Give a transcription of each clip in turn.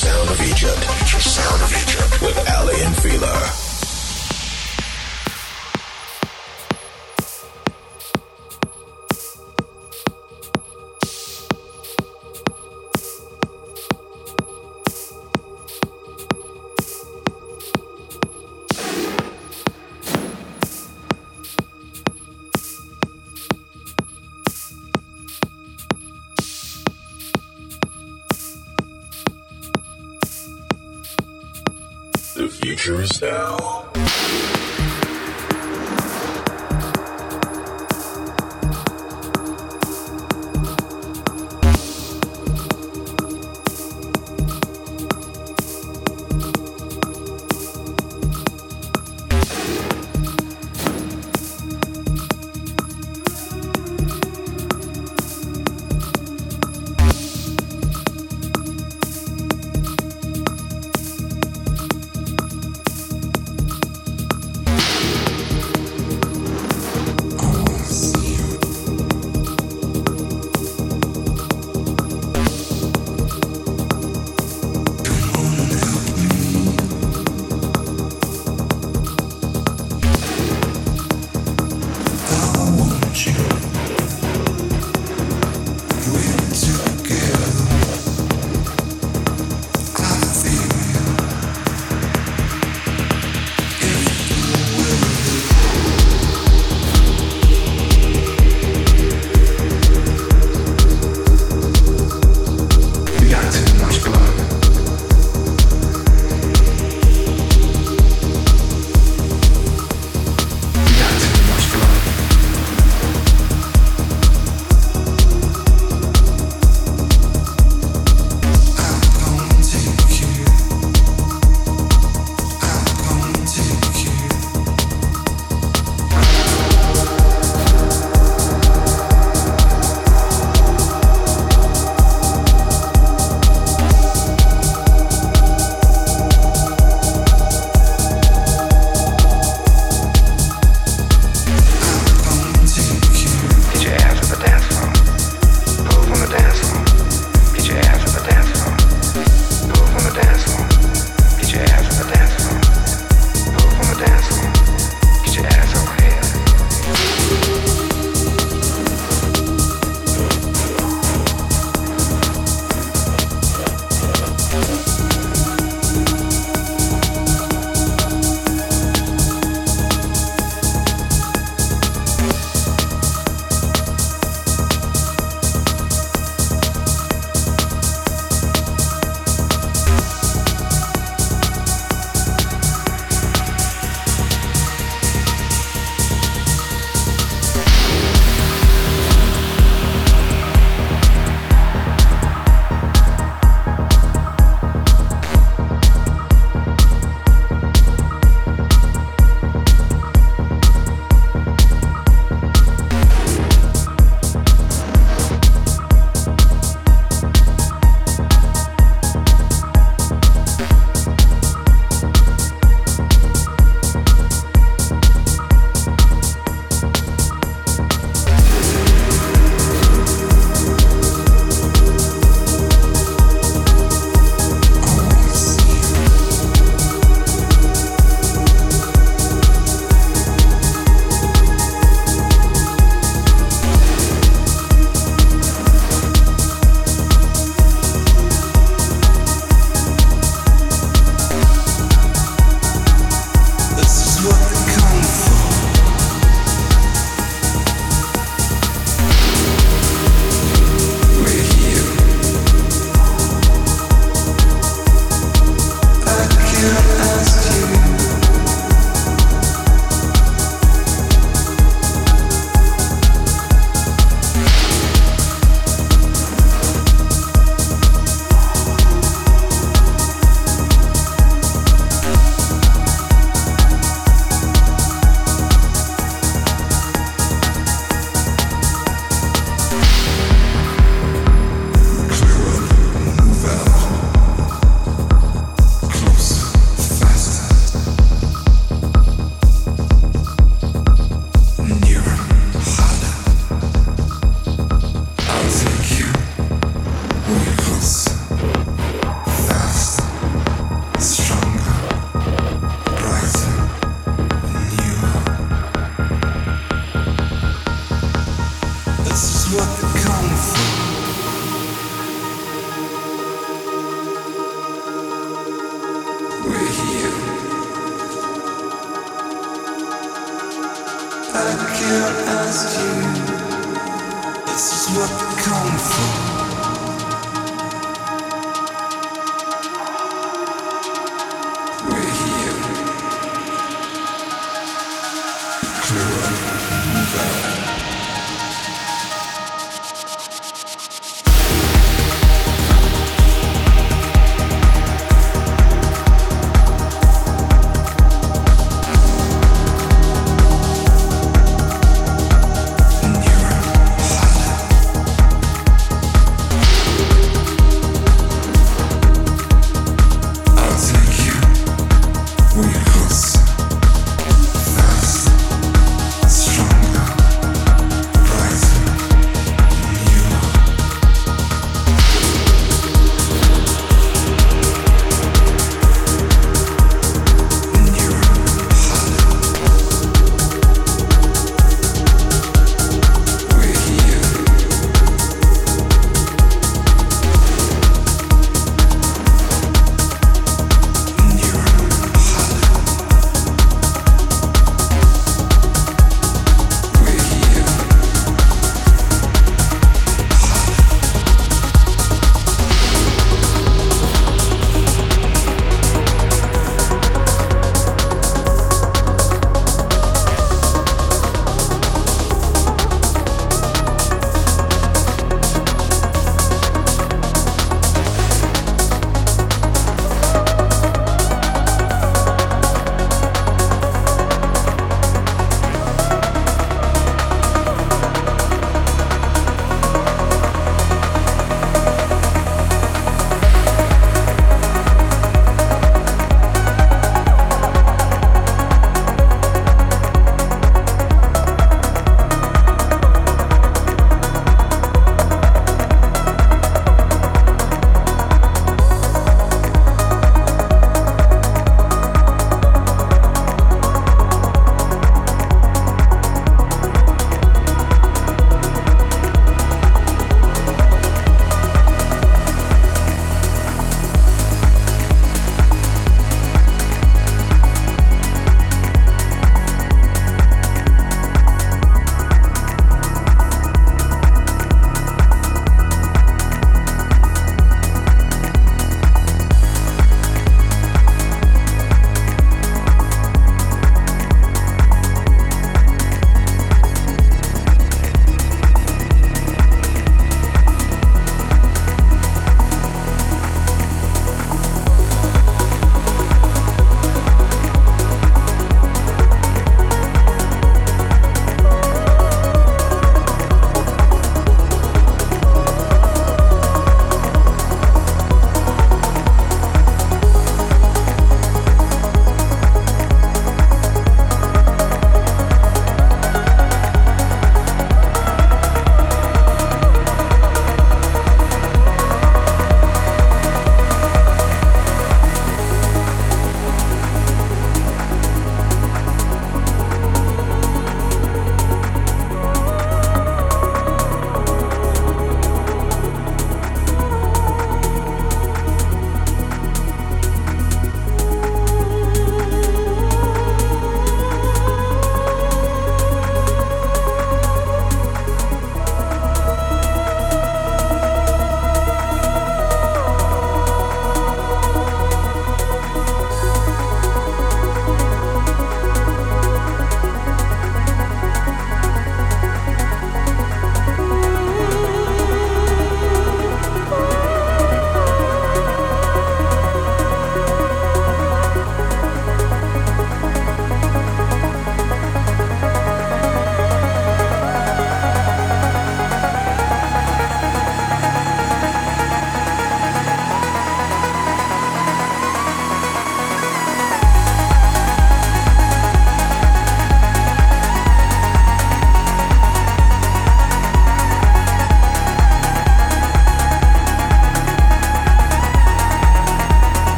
Sound of Egypt. Sound of Egypt with Aly and Fila. Future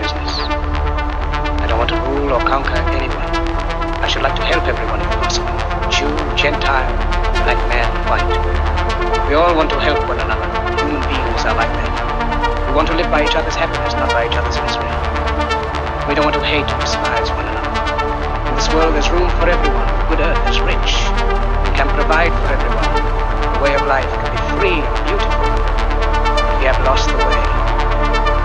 business. I don't want to rule or conquer anyone. I should like to help everyone if possible. Jew, Gentile, black man, white. We all want to help one another. Human beings are like that. We want to live by each other's happiness, not by each other's misery. We don't want to hate or despise one another. In this world, there's room for everyone. The good earth is rich. We can provide for everyone. The way of life can be free and beautiful. We have lost the way.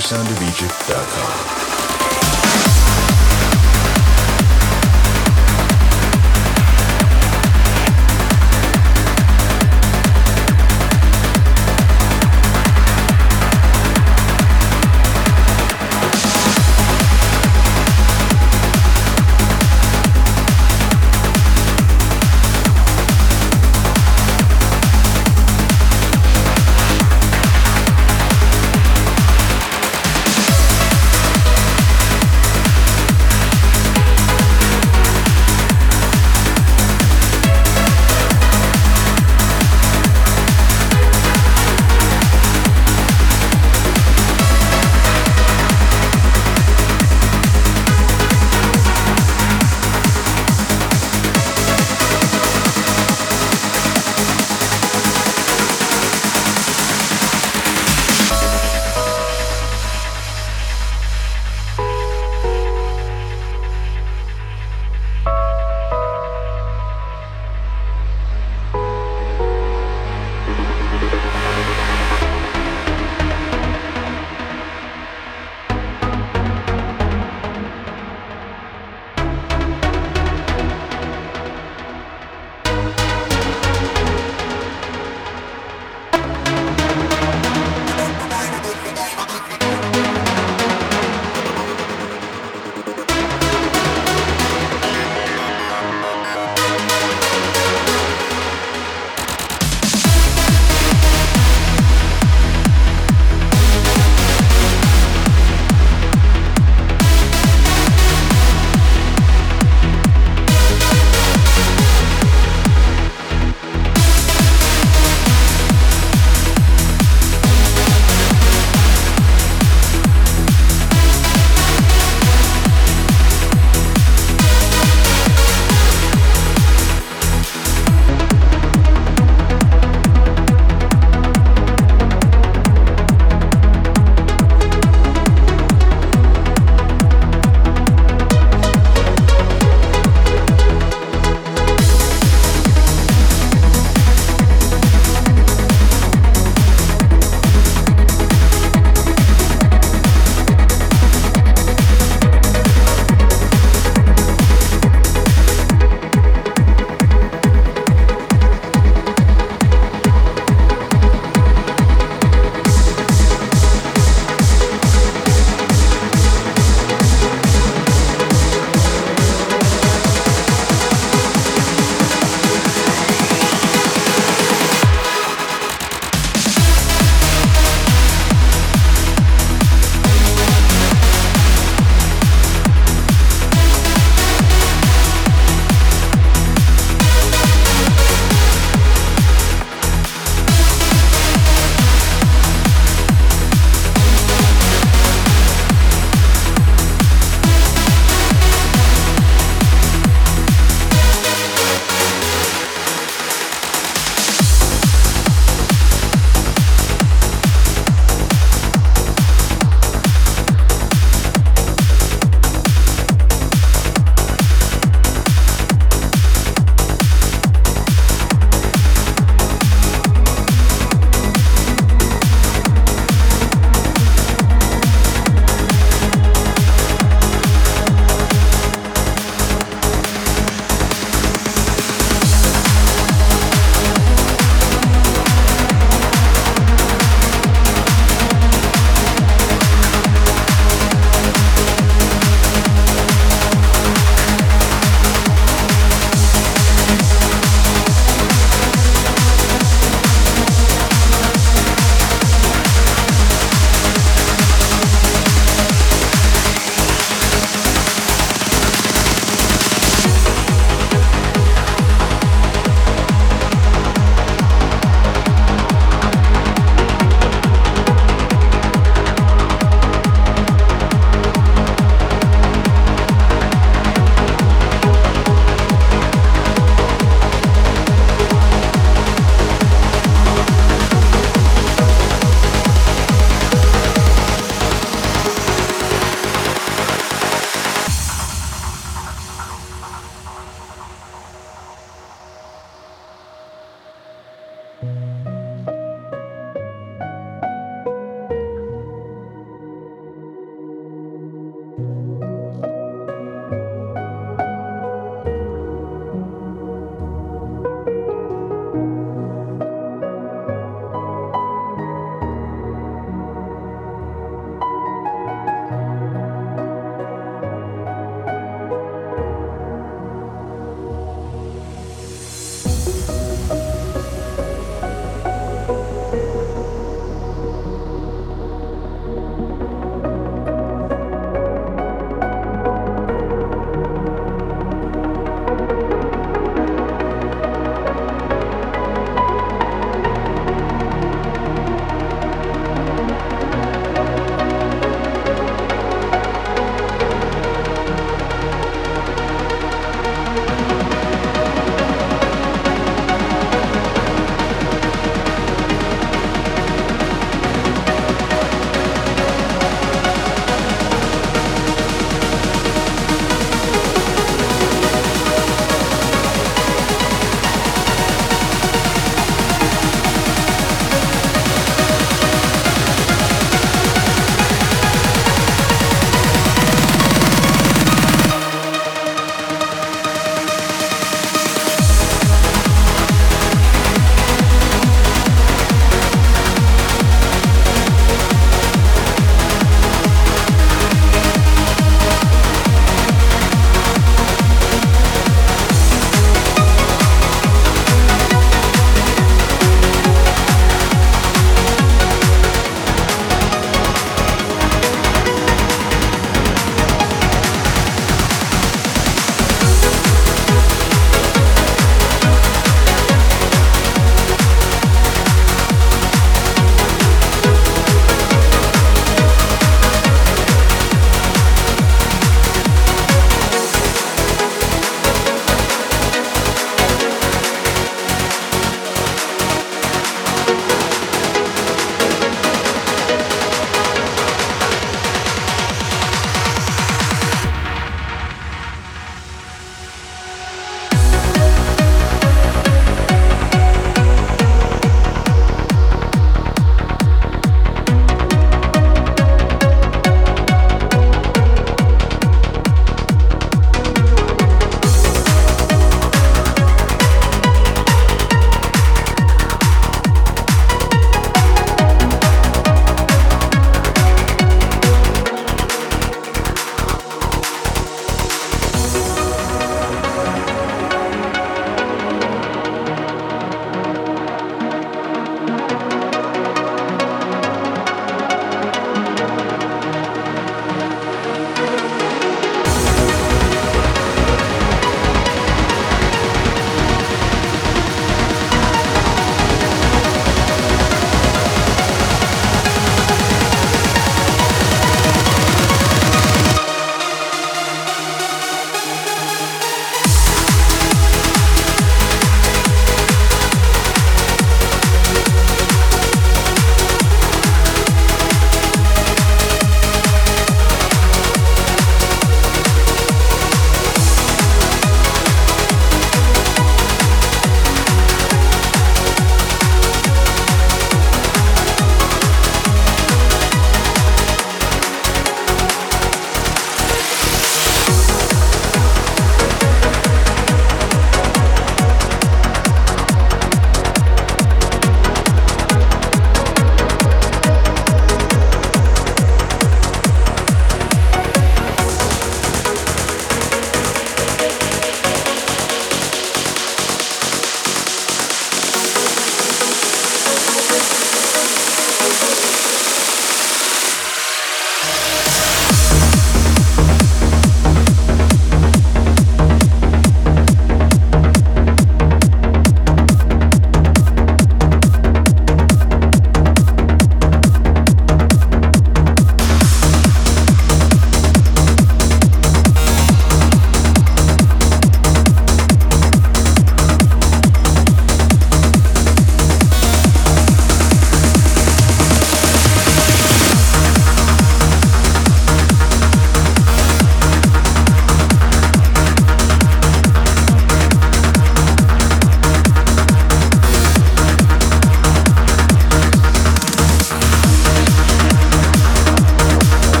shop.futuresoundofegypt.com.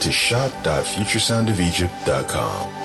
to shop.futuresoundofegypt.com.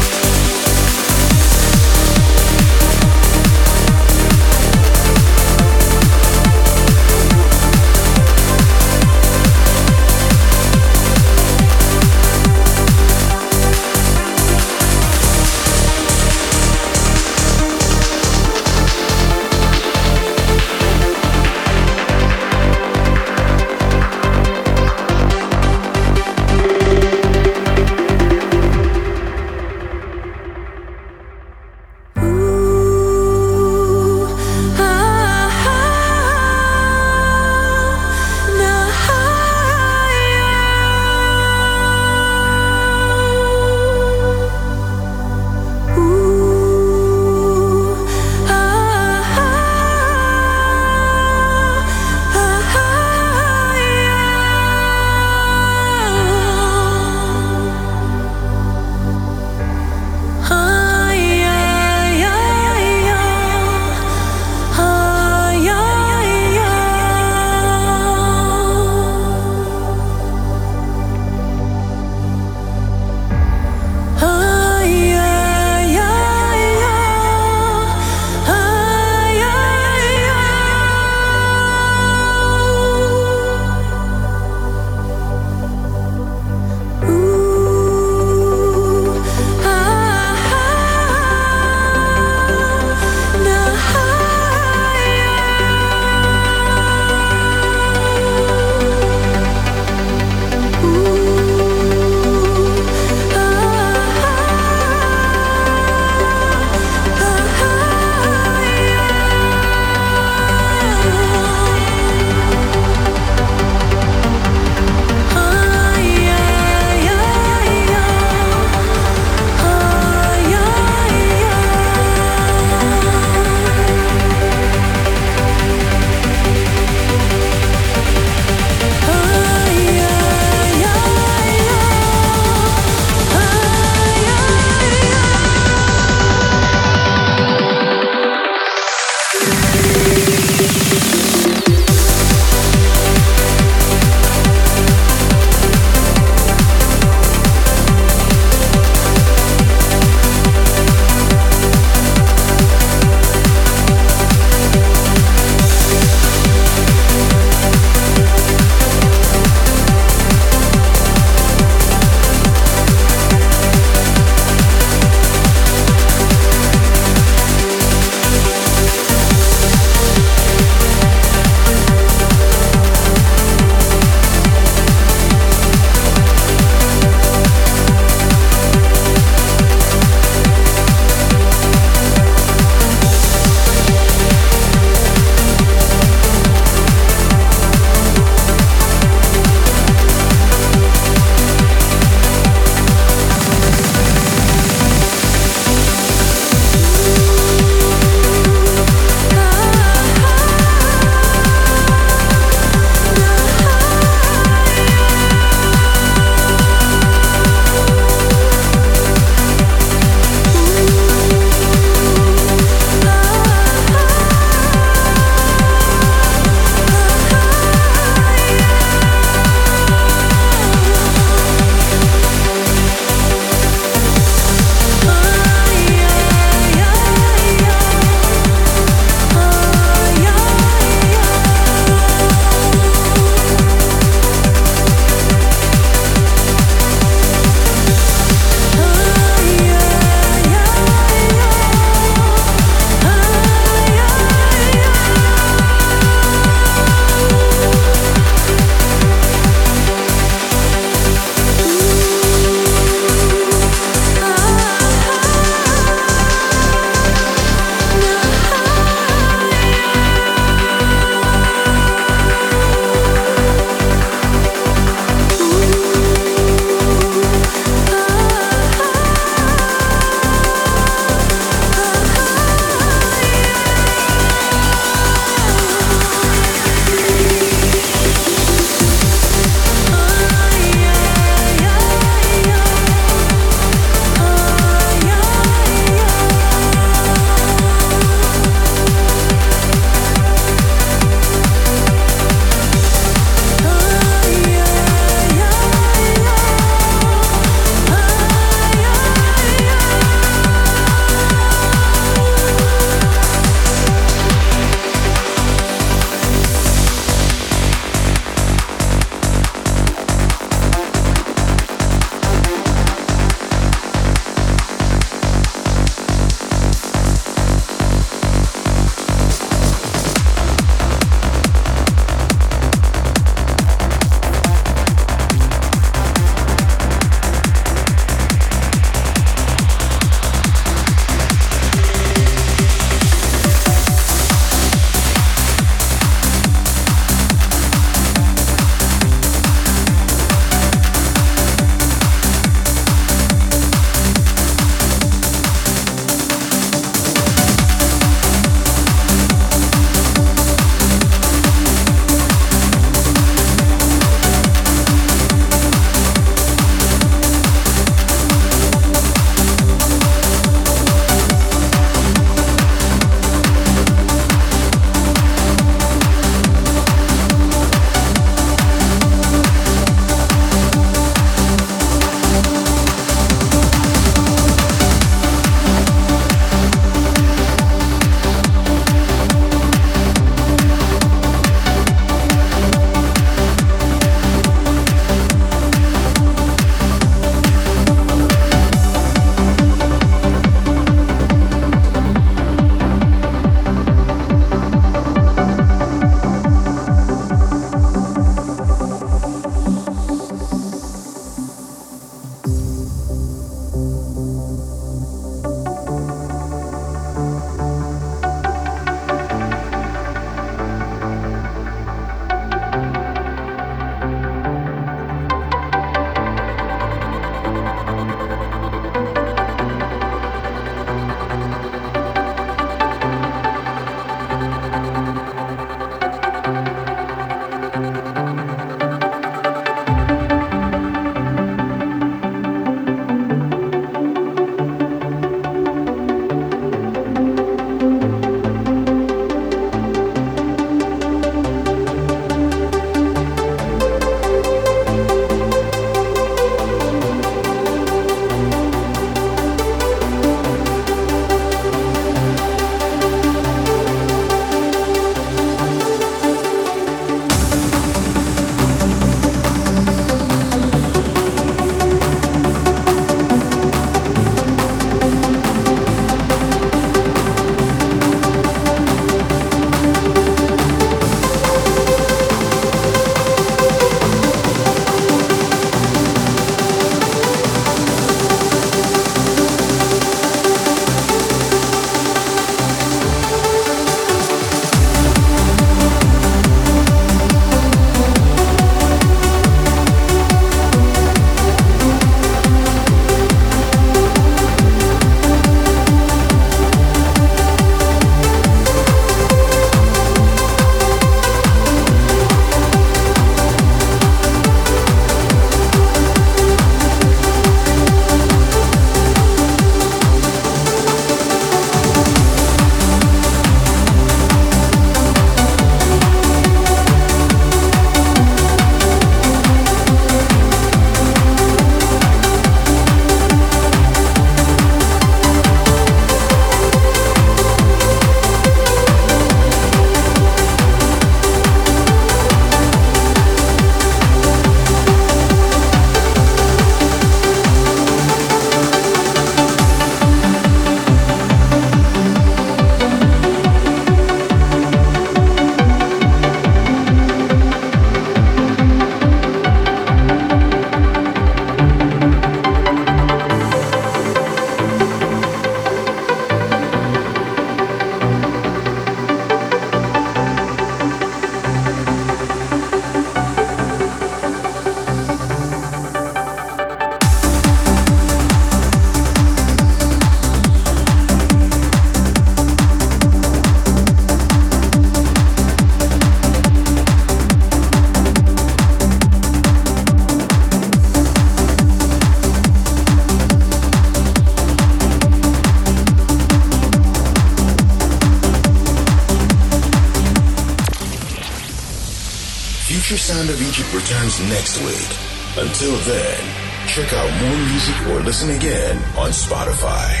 returns next week. Until then, check out more music or listen again on Spotify.